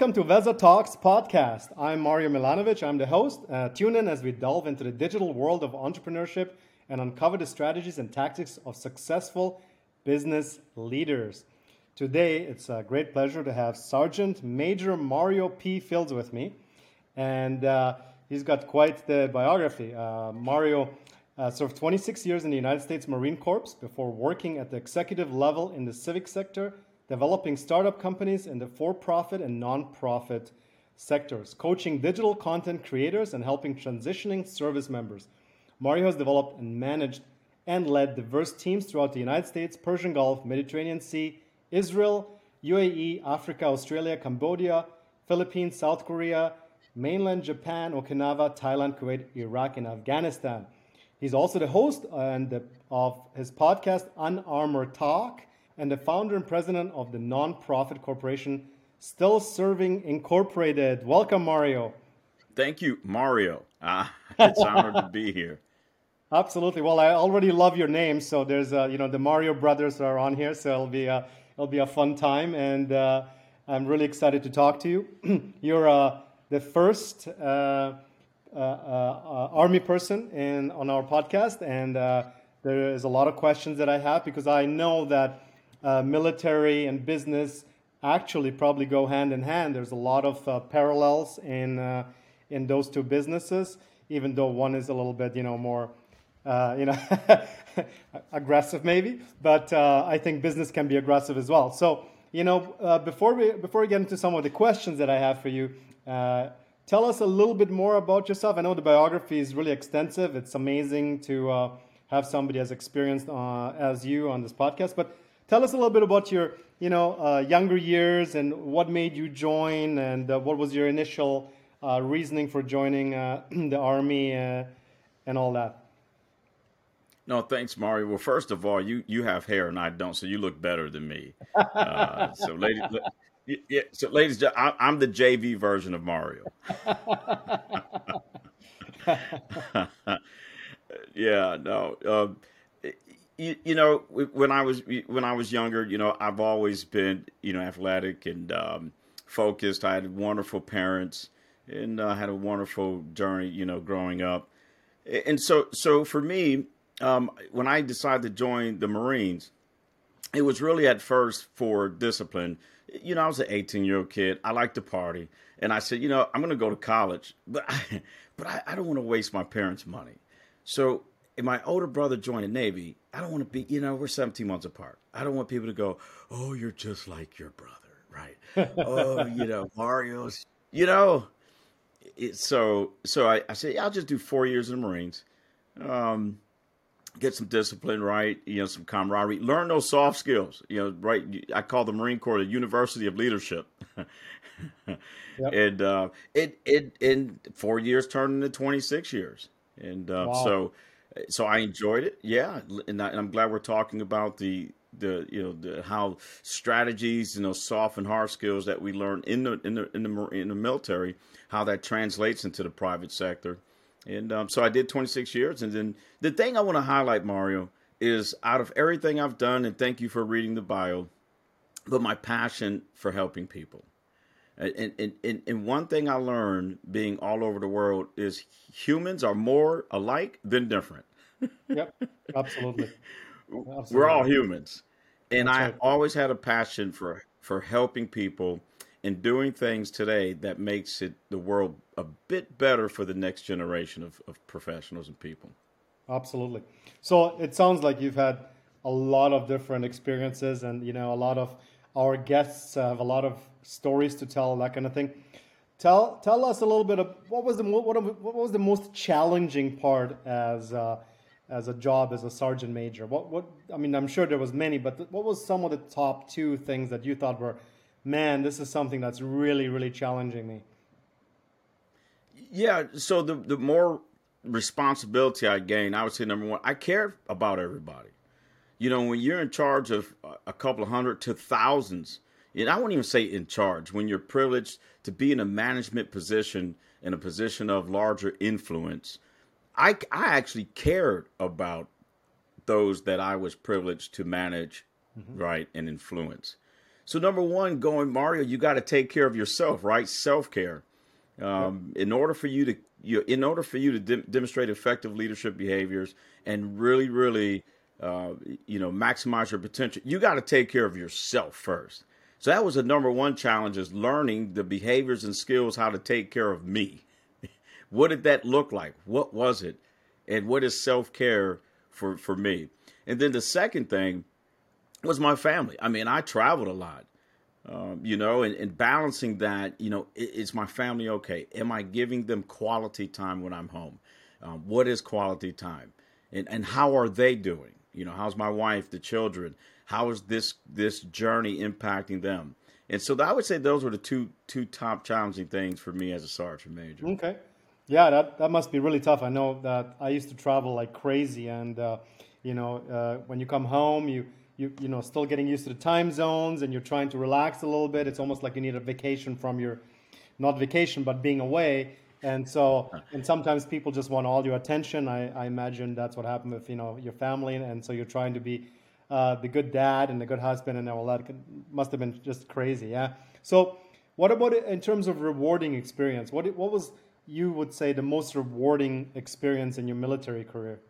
Welcome to Veza Talks podcast. I'm Mario Milanovic. I'm the host. Uh, tune in as we delve into the digital world of entrepreneurship and uncover the strategies and tactics of successful business leaders. Today, it's a great pleasure to have Sergeant Major Mario P. Fields with me. And uh, he's got quite the biography. Uh, Mario uh, served 26 years in the United States Marine Corps before working at the executive level in the civic sector developing startup companies in the for profit and non-profit sectors, coaching digital content creators, and helping transitioning service members. Mario has developed and managed and led diverse teams throughout the United States, Persian Gulf, Mediterranean Sea, Israel, UAE, Africa, Australia, Cambodia, Philippines, South Korea, mainland Japan, Okinawa, Thailand, Kuwait, Iraq, and Afghanistan. He's also the host uh, and the, of his podcast, Unarmored Talk, and the founder and president of the nonprofit corporation Still Serving Incorporated. Welcome, Mario. Thank you, Mario. Uh, it's honored to be here. Absolutely. Well, I already love your name, so there's uh, you know the Mario brothers are on here, so it'll be a, it'll be a fun time, and uh, I'm really excited to talk to you. You're uh, the first uh, uh, uh, army person in on our podcast, and there is a lot of questions that I have because I know that uh, military and business actually probably go hand in hand. There's a lot of uh, parallels in uh, in those two businesses, even though one is a little bit, you know, more, uh, you know, aggressive maybe. But uh, I think business can be aggressive as well. So, you know, uh, before we before we get into some of the questions that I have for you. Tell us a little bit more about yourself. I know the biography is really extensive. It's amazing to have somebody as experienced as you on this podcast. But Tell us a little bit about your, you know, uh, younger years and what made you join, and uh, what was your initial uh, reasoning for joining uh, the army uh, and all that. No, thanks, Mario. Well, first of all, you you have hair and I don't, so you look better than me. Uh, so, ladies, yeah, so ladies, I, am the JV version of Mario. yeah, no you, you know when I was when I was younger, you know I've always been you know athletic and um, focused. I had wonderful parents and uh, had a wonderful journey, you know, growing up. And so so for me, um, when I decided to join the Marines, it was really at first for discipline. You know, I was an 18 year old kid. I like to party, and I said, you know, I'm going to go to college, but I, but I, I don't want to waste my parents' money. So if my older brother joined the Navy, I don't want to be, you know, we're 17 months apart. I don't want people to go, oh, you're just like your brother, right? oh, you know, Mario's, you know. It, so, so I, I said, yeah, I'll just do four years in the Marines, um, get some discipline, right? You know, some camaraderie, learn those soft skills. You know, right? I call the Marine Corps the University of Leadership. yep. And uh, it, it, in four years turned into 26 years. And uh, wow. so, so I enjoyed it. Yeah, and, I, am glad we're talking about the the you know the, how strategies you know soft and hard skills that we learn in the in the in the in the military how that translates into the private sector. And um, so I did 26 years, and then the thing I want to highlight, Mario, is out of everything I've done, and thank you for reading the bio, but my passion for helping people. And, and, and, and one thing I learned being all over the world is humans are more alike than different. yep, absolutely. absolutely. We're all humans. And That's I right. always had a passion for, for helping people and doing things today that makes it the world a bit better for the next generation of, of professionals and people. Absolutely. So it sounds like you've had a lot of different experiences and you know a lot of our guests have a lot of stories to tell, that kind of thing. Tell tell us a little bit of what was the what, what was the most challenging part as as a job as a sergeant major. What what I mean, I'm sure there was many, but what was some of the top two things that you thought were, man, this is something that's really really challenging me. Yeah. So the the more responsibility I gained, I would say number one, I care about everybody. You know, when you're in charge of a couple of hundred to thousands and I won't even say in charge, when you're privileged to be in a management position, in a position of larger influence, I, I actually cared about those that I was privileged to manage, mm-hmm. right, and influence. So number one, going Mario, you got to take care of yourself, right? Self care. Um, In order for you to, you, in order for you to de- demonstrate effective leadership behaviors and really, really, you know, maximize your potential, you got to take care of yourself first. So that was the number one challenge: is learning the behaviors and skills how to take care of me. what did that look like? What was it? And what is self care for for me? And then the second thing was my family. I mean, I traveled a lot, um, you know, and, and, balancing that, you know, is my family okay? Am I giving them quality time when I'm home? Um, what is quality time? And, and how are they doing? You know, how's my wife, the children? How is this this journey impacting them? And so I would say those were the two two top challenging things for me as a sergeant major. Okay, yeah, that that must be really tough. I know that I used to travel like crazy, and uh, you know, uh, when you come home, you you you know still getting used to the time zones and you're trying to relax a little bit it's almost like you need a vacation from your not vacation but being away and so and sometimes people just want all your attention i, I imagine that's what happened with you know your family and so you're trying to be uh, the good dad and the good husband and all that must have been just crazy yeah so what about it in terms of rewarding experience what what was you would say the most rewarding experience in your military career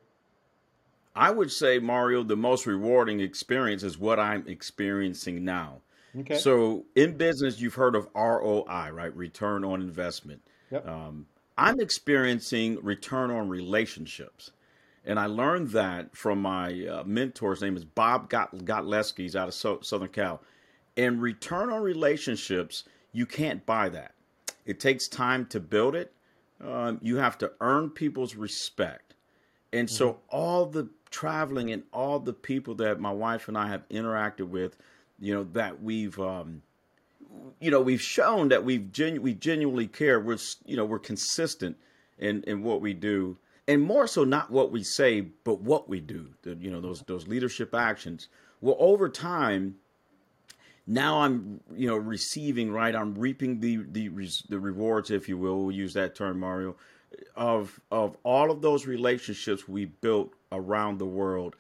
I would say, Mario, the most rewarding experience is what I'm experiencing now. Okay. So in business, you've heard of ROI, right? Return on investment. Yep. Um, I'm experiencing return on relationships. And I learned that from my uh, mentor. His name is Bob Got- Gotleski. He's out of so- Southern Cal. And return on relationships, you can't buy that. It takes time to build it. Um, you have to earn people's respect. And so mm-hmm. all the traveling and all the people that my wife and I have interacted with, you know, that we've, um, you know, we've shown that we've genu- we genuinely care. We're, you know, we're consistent in in what we do, and more so not what we say, but what we do. The, you know, those those leadership actions. Well, over time, now I'm, you know, receiving right. I'm reaping the the the rewards, if you will. We'll use that term, Mario of of all of those relationships we built around the world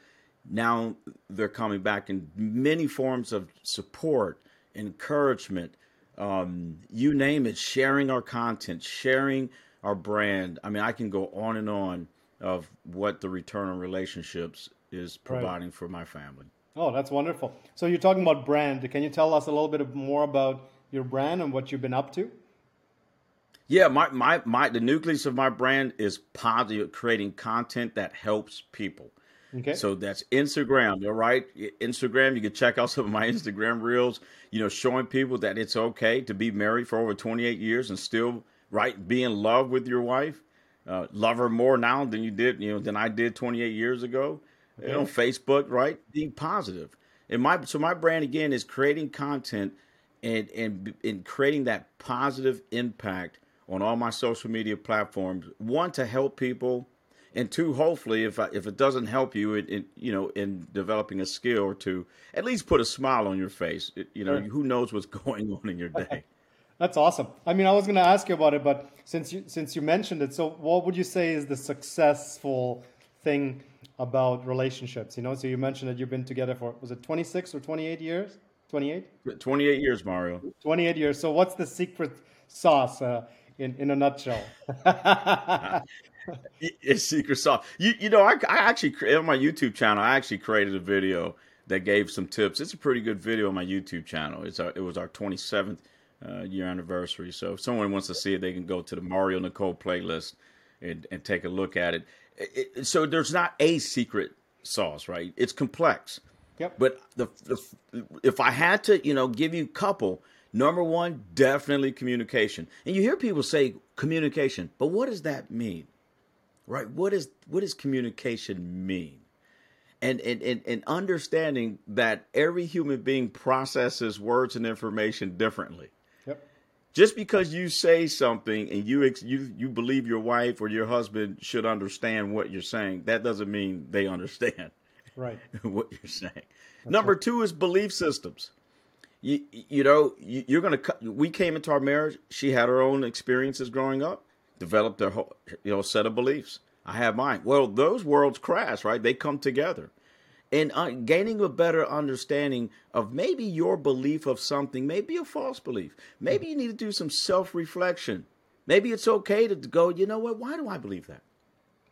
now they're coming back in many forms of support encouragement um, you name it sharing our content sharing our brand. I mean i can go on and on of what the return on relationships is providing right. for my family. Oh that's wonderful. So you're talking about brand. Can you tell us a little bit more about your brand and what you've been up to? Yeah, my, my, my, the nucleus of my brand is positive, creating content that helps people. Okay. So that's Instagram, all right? Instagram, you can check out some of my Instagram reels, you know, showing people that it's okay to be married for over 28 years and still, right, be in love with your wife. Uh, love her more now than you did, you know, than I did 28 years ago. Okay. You know, Facebook, right? Being positive. And my, so my brand again is creating content and, and, and creating that positive impact on all my social media platforms. One to help people, and two, hopefully, if I, if it doesn't help you, in, in, you know, in developing a skill or two, at least put a smile on your face. It, you know, sure. who knows what's going on in your day. That's awesome. I mean, I was going to ask you about it, but since you since you mentioned it, so what would you say is the successful thing about relationships? You know, so you mentioned that you've been together for was it 26 or 28 years? 28? 28 years, Mario. 28 years. So what's the secret sauce? Uh, in, in a nutshell. it's secret sauce. You you know I, I actually on my YouTube channel I actually created a video that gave some tips. It's a pretty good video on my YouTube channel. It's our, it was our 27th uh, year anniversary. So if someone wants to see it, they can go to the Mario Nicole playlist and, and take a look at it. It, it. So there's not a secret sauce, right? It's complex. Yep. But the, the if I had to, you know, give you a couple, Number one, definitely communication. And you hear people say communication, but what does that mean? Right? What is what does communication mean? And, and, and, and understanding that every human being processes words and information differently. Yep. Just because you say something and you you you believe your wife or your husband should understand what you're saying, that doesn't mean they understand. Right. what you're saying. That's Number right. two is belief systems you, you know, you, are going to, we came into our marriage. She had her own experiences growing up, developed their whole, you know, set of beliefs. I have mine. Well, those worlds crash, right? They come together. and uh, gaining a better understanding of maybe your belief of something may be a false belief. Maybe you need to do some self reflection. Maybe it's okay to go, you know what? Why do I believe that?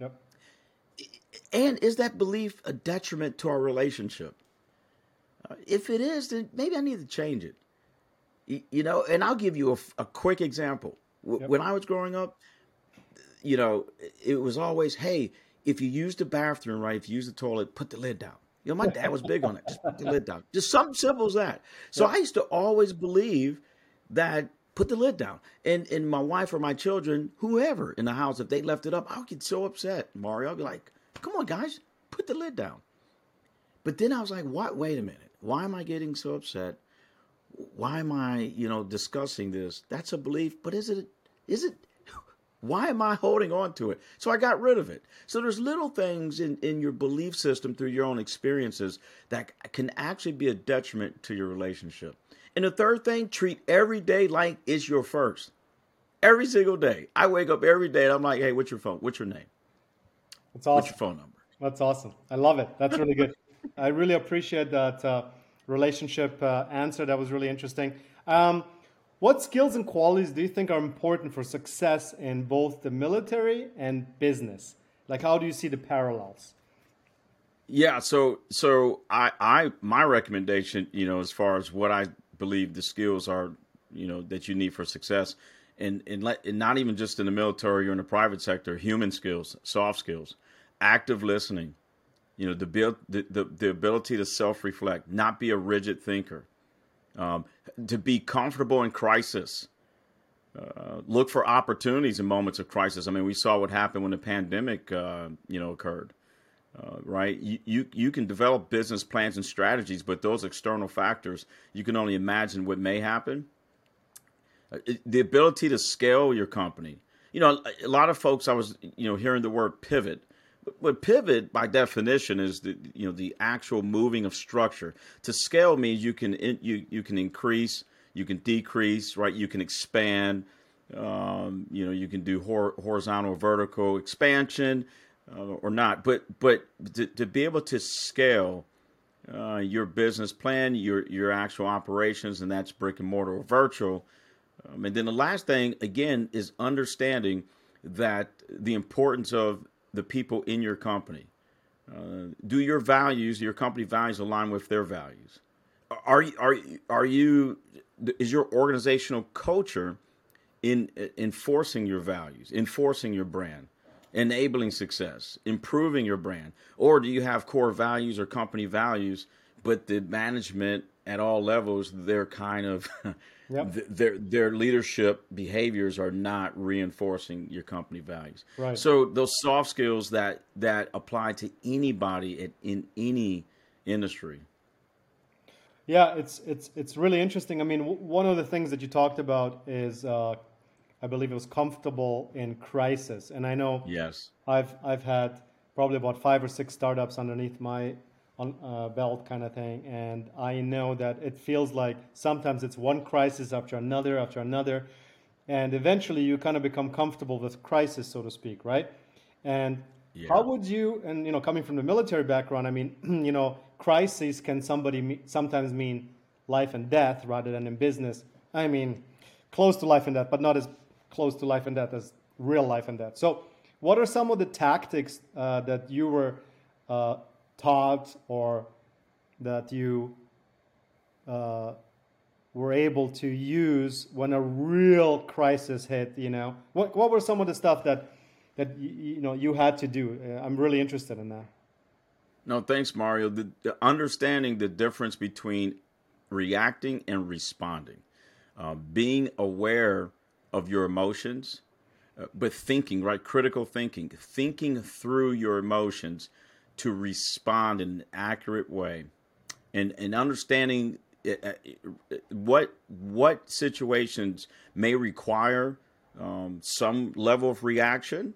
Yep. And is that belief a detriment to our relationship? Uh, if it is, then maybe I need to change it. You, you know, and I'll give you a, a quick example. W- yep. When I was growing up, you know, it was always, hey, if you use the bathroom right, if you use the toilet, put the lid down. You know, my dad was big on it. Just put the lid down. Just something simple as that. So I used to always believe that put the lid down. And and my wife or my children, whoever in the house, if they left it up, I would get so upset. Mario, I'd be like, come on, guys, put the lid down. But then I was like, what? Wait a minute. Why am I getting so upset? Why am I, you know, discussing this? That's a belief, but is it is it why am I holding on to it? So I got rid of it. So there's little things in, in your belief system through your own experiences that can actually be a detriment to your relationship. And the third thing, treat every day like it's your first. Every single day. I wake up every day and I'm like, hey, what's your phone? What's your name? That's awesome. What's your phone number? That's awesome. I love it. That's really good. I really appreciate that uh, relationship uh, answer. That was really interesting. Um, what skills and qualities do you think are important for success in both the military and business? Like, how do you see the parallels? Yeah, so so I I my recommendation, you know, as far as what I believe the skills are, you know, that you need for success, and and, let, and not even just in the military or in the private sector, human skills, soft skills, active listening, you know, the build the, the, the ability to self reflect, not be a rigid thinker, um, to be comfortable in crisis. Uh, look for opportunities in moments of crisis. I mean, we saw what happened when the pandemic, uh, you know, occurred. Uh, right? You, you you can develop business plans and strategies, but those external factors, you can only imagine what may happen. Uh, the ability to scale your company. You know, a lot of folks. I was, you know, hearing the word pivot but pivot by definition is the you know the actual moving of structure. To scale means you can you you can increase, you can decrease, right? You can expand. Um, you know, you can do hor- horizontal, vertical expansion, uh, or not. But but to, to, be able to scale uh, your business plan, your your actual operations, and that's brick and mortar or virtual. Um, and then the last thing again is understanding that the importance of the people in your company? Uh, do your values, your company values, align with their values? Are are are you? Is your organizational culture in enforcing your values, enforcing your brand, enabling success, improving your brand, or do you have core values or company values, but the management at all levels they're kind of Yep. Th- their their leadership behaviors are not reinforcing your company values. Right. So those soft skills that that apply to anybody at, in any industry. Yeah, it's it's it's really interesting. I mean, w- one of the things that you talked about is, uh, I believe it was comfortable in crisis, and I know. Yes. I've I've had probably about five or six startups underneath my on uh, belt kind of thing. And I know that it feels like sometimes it's one crisis after another after another, and eventually you kind of become comfortable with crisis, so to speak, right? And yeah. how would you? And you know, coming from the military background, I mean, you know, crisis can somebody sometimes mean life and death rather than in business. I mean, close to life and death, but not as close to life and death as real life and death. So, what are some of the tactics uh, that you were uh, taught or that you uh, were able to use when a real crisis hit you know? What, what were some of the stuff that that you, you know you had to do? Uh, i'm really interested in that. No thanks mario. The, the understanding the difference between reacting and responding. Uh, being aware of your emotions uh, but thinking right? Critical thinking. Thinking through your emotions to respond in an accurate way and, and understanding uh, uh, what what situations may require um, some level of reaction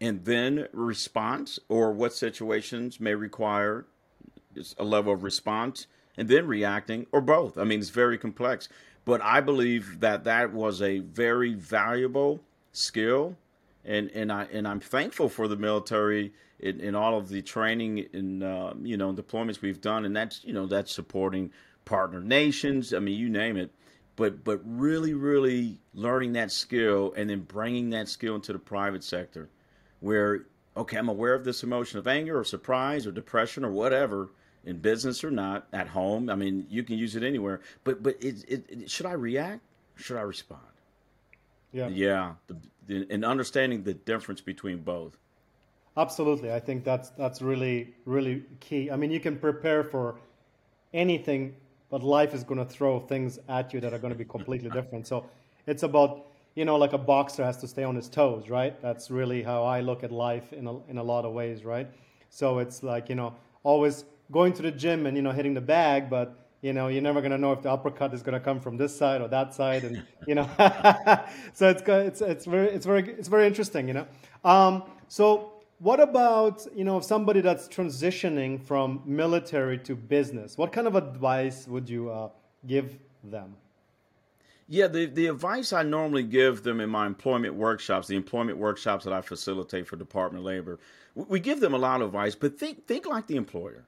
and then response, or what situations may require a level of response and then reacting, or both. I mean, it's very complex. But I believe that that was a very valuable skill and and I and I'm thankful for the military in, in all of the training and uh, you know deployments we've done, and that's you know that's supporting partner nations. I mean, you name it. But but really, really learning that skill and then bringing that skill into the private sector, where okay, I'm aware of this emotion of anger or surprise or depression or whatever in business or not at home. I mean, you can use it anywhere. But but it, it, it should I react? Should I respond? Yeah. Yeah. The, the, and understanding the difference between both. Absolutely. I think that's that's really really key. I mean, you can prepare for anything, but life is going to throw things at you that are going to be completely different. So it's about you know like a boxer has to stay on his toes, right? That's really how I look at life in a, in a lot of ways, right? So it's like you know always going to the gym and you know hitting the bag, but you know you're never going to know if the uppercut is going to come from this side or that side and you know. So it's it's it's very it's very it's very interesting you know. Um, so what about you know somebody that's transitioning from military to business what kind of advice would you uh, give them? Yeah, the, the advice I normally give them in my employment workshops, the employment workshops that I facilitate for Department of Labor, we give them a lot of advice, but think think like the employer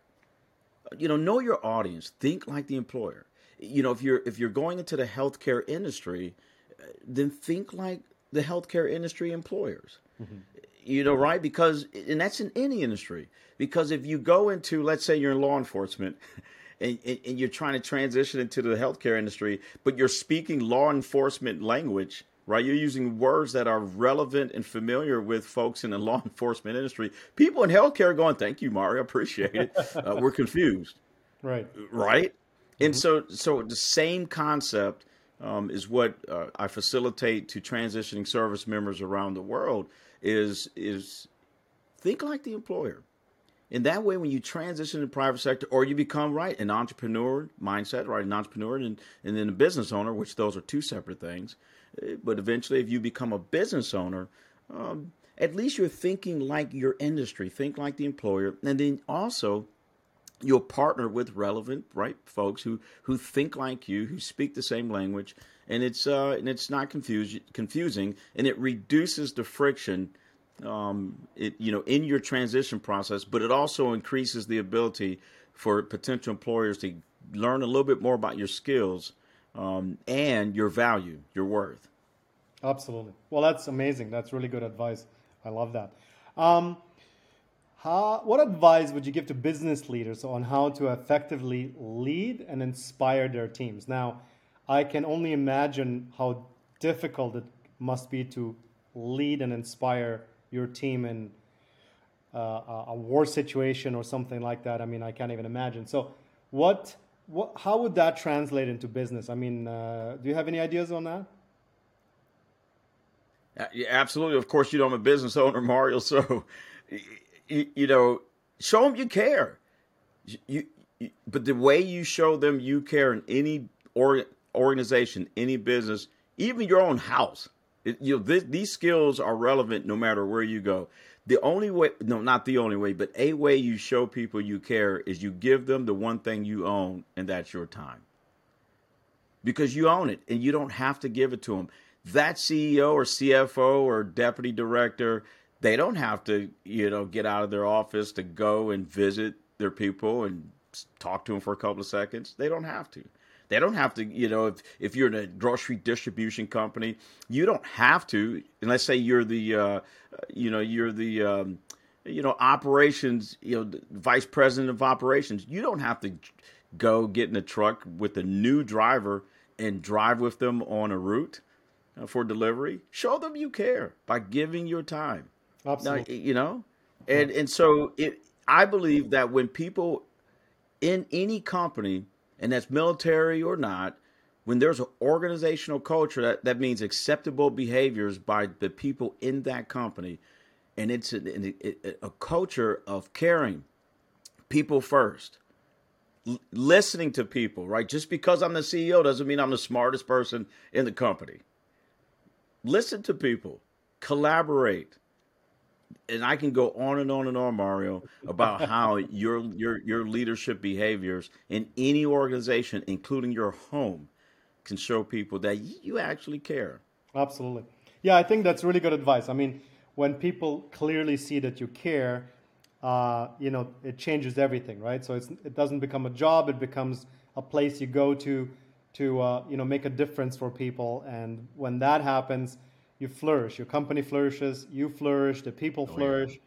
you know, know your audience. Think like the employer. You know, if you're if you're going into the healthcare industry, then think like the healthcare industry employers. Mm-hmm. You know, right? Because and that's in any industry. Because if you go into, let's say, you're in law enforcement. And, and, you're trying to transition into the healthcare industry, but you're speaking law enforcement language, right? You're using words that are relevant and familiar with folks in the law enforcement industry. People in healthcare are going, "Thank you, Mario, appreciate it." Uh, we're confused, right? Right. Mm-hmm. And so, so the same concept um, is what uh, I facilitate to transitioning service members around the world. Is is think like the employer. In that way, when you transition to the private sector or you become right an entrepreneur mindset, right, an entrepreneur and, and then a business owner, which those are two separate things, but eventually, if you become a business owner, um, at least you're thinking like your industry, think like the employer, and then also you'll partner with relevant right folks who who think like you, who speak the same language, and it's uh, and it's not confuse, confusing, and it reduces the friction. Um, it you know in your transition process, but it also increases the ability for potential employers to learn a little bit more about your skills um, and your value, your worth. Absolutely. Well, that's amazing. That's really good advice. I love that. Um, how, what advice would you give to business leaders on how to effectively lead and inspire their teams? Now, I can only imagine how difficult it must be to lead and inspire your team in uh, a war situation or something like that. I mean, I can't even imagine. So, what what, how would that translate into business? I mean, uh, do you have any ideas on that? Yeah, absolutely. Of course, you know I'm a business owner, Mario. So, you, you know, show them you care. You, you, but the way you show them you care in any or, organization, any business, even your own house, it, you know, this, these skills are relevant no matter where you go. The only way, no, not the only way, but a way you show people you care is you give them the one thing you own, and that's your time. Because you own it and you don't have to give it to them. That CEO or CFO or deputy director, they don't have to, you know, get out of their office to go and visit their people and talk to them for a couple of seconds. They don't have to. They don't have to, you know, if, if you're in a grocery distribution company, you don't have to, and let's say you're the, uh, you know, you're the, um, you know, operations, you know, vice president of operations. You don't have to go get in a truck with a new driver and drive with them on a route uh, for delivery. Show them you care by giving your time. Absolutely. Now, you know, and and so it. I believe that when people in any company and that's military or not, when there's an organizational culture, that, that means acceptable behaviors by the people in that company. And it's a, a, a culture of caring, people first, L- listening to people, right? Just because I'm the CEO doesn't mean I'm the smartest person in the company. Listen to people, collaborate, and I can go on and on and on, Mario, about how your your your leadership behaviors in any organization, including your home, can show people that you actually care. Absolutely. Yeah, I think that's really good advice. I mean, when people clearly see that you care, uh, you know, it changes everything, right? So it doesn't become a job; it becomes a place you go to to uh, you know make a difference for people. And when that happens, you flourish. Your company flourishes, you flourish, the people oh, flourish. Yeah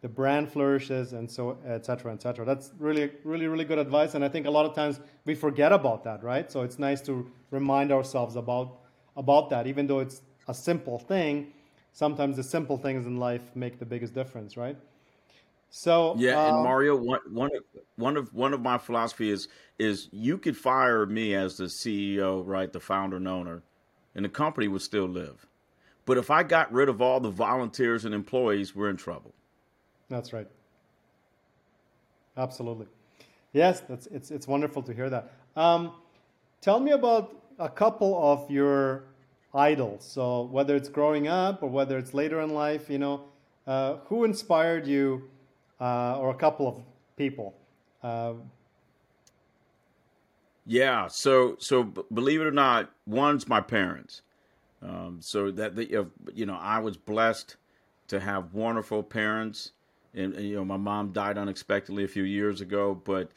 the brand flourishes and so et cetera, et cetera. That's really, really, really good advice. And I think a lot of times we forget about that, right? So it's nice to remind ourselves about about that, even though it's a simple thing. Sometimes the simple things in life make the biggest difference, right? So yeah, and um, Mario, one one one of one of my philosophy is is you could fire me as the CEO, right, the founder and owner, and the company would still live. But if I got rid of all the volunteers and employees, we're in trouble. That's right. Absolutely. Yes, that's it's it's wonderful to hear that. Um, tell me about a couple of your idols. So whether it's growing up or whether it's later in life, you know, uh, who inspired you, uh, or a couple of people. Uh, yeah. So so believe it or not, one's my parents. Um, so that the, you know I was blessed to have wonderful parents. And, and, you know my mom died unexpectedly a few years ago but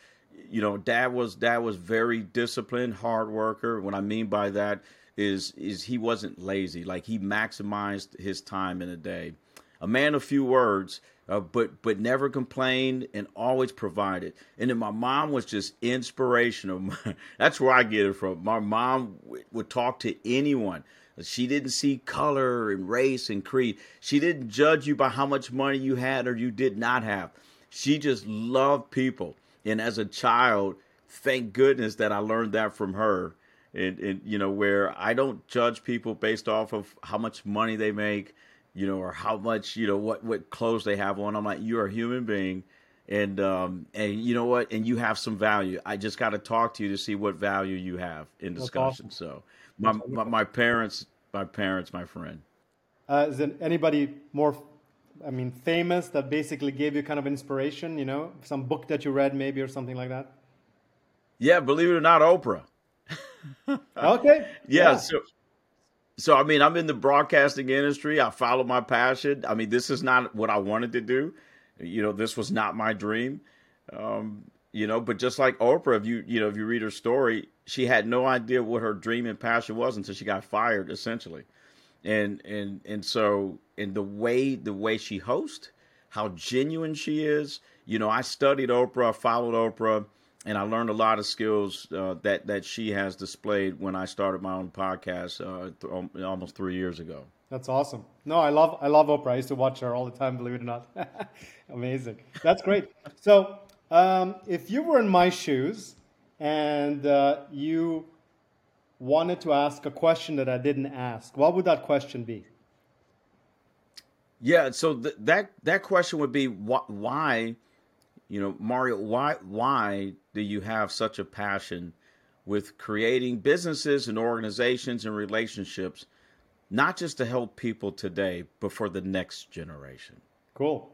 you know dad was dad was very disciplined hard worker. What i mean by that is is he wasn't lazy. Like he maximized his time in a day. A man of few words uh, but but never complained and always provided. And then my mom was just inspirational. That's where i get it from. My mom w- would talk to anyone she didn't see color and race and creed. She didn't judge you by how much money you had or you did not have. She just loved people. And as a child, thank goodness that I learned that from her. And, and you know, where I don't judge people based off of how much money they make, you know, or how much, you know, what, what clothes they have on. I'm like, you're a human being and um and you know what and you have some value i just got to talk to you to see what value you have in discussion awesome. so my, my, my parents, my parents, my friend. Uh, is there anybody more, I mean, famous that basically gave you kind of inspiration? You know, some book that you read, maybe, or something like that. Yeah, believe it or not, Oprah. okay. Yeah, yeah. So, so I mean, I'm in the broadcasting industry. I follow my passion. I mean, this is not what I wanted to do. You know, this was not my dream. Um, you know, but just like Oprah, if you you know if you read her story, she had no idea what her dream and passion was until she got fired, essentially, and and and so in the way the way she hosts, how genuine she is. You know, I studied Oprah, I followed Oprah, and I learned a lot of skills uh, that that she has displayed when I started my own podcast uh, th- almost three years ago. That's awesome. No, I love I love Oprah. I used to watch her all the time. Believe it or not, amazing. That's great. So um, if you were in my shoes and uh, you wanted to ask a question that I didn't ask, what would that question be? Yeah, so th- that that question would be wh- why, you know, Mario, why why do you have such a passion with creating businesses and organizations and relationships, not just to help people today, but for the next generation? Cool.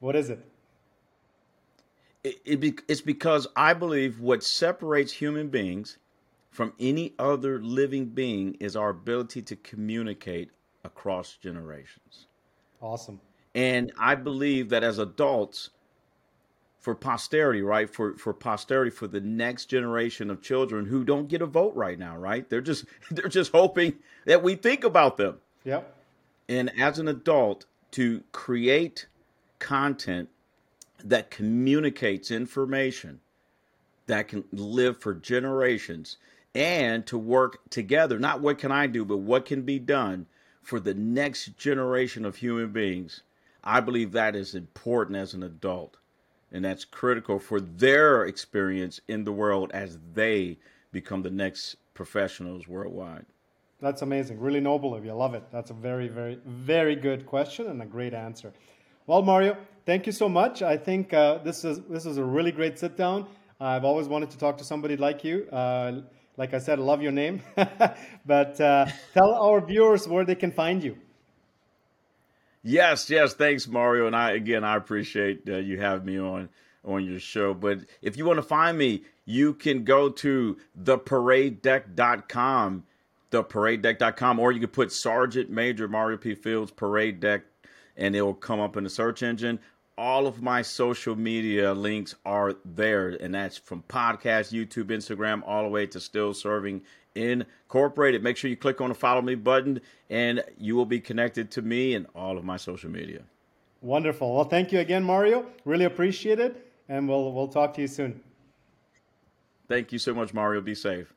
What is it? It, it it's because I believe what separates human beings from any other living being is our ability to communicate across generations. Awesome. And I believe that as adults, for posterity, right? For for posterity, for the next generation of children who don't get a vote right now, right? They're just they're just hoping that we think about them. Yep. And as an adult, to create content that communicates information that can live for generations and to work together. Not what can I do, but what can be done for the next generation of human beings. I believe that is important as an adult. And that's critical for their experience in the world as they become the next professionals worldwide. That's amazing. Really noble of you. I love it. That's a very, very, very good question and a great answer. Well, Mario, thank you so much. I think uh, this is this is a really great sit down. I've always wanted to talk to somebody like you. Uh, like I said, I love your name. but uh, tell our viewers where they can find you. Yes, yes. Thanks, Mario. And I again, I appreciate uh, you having me on on your show. But if you want to find me, you can go to theparadedeck.com, theparadedeck.com, or you can put Sergeant Major Mario P. Fields Parade Deck and it will come up in the search engine. All of my social media links are there, and that's from podcast, YouTube, Instagram, all the way to still serving incorporated. Make sure you click on the follow me button, and you will be connected to me and all of my social media. Wonderful. Well, thank you again, Mario. Really appreciate it, and we'll we'll talk to you soon. Thank you so much, Mario. Be safe.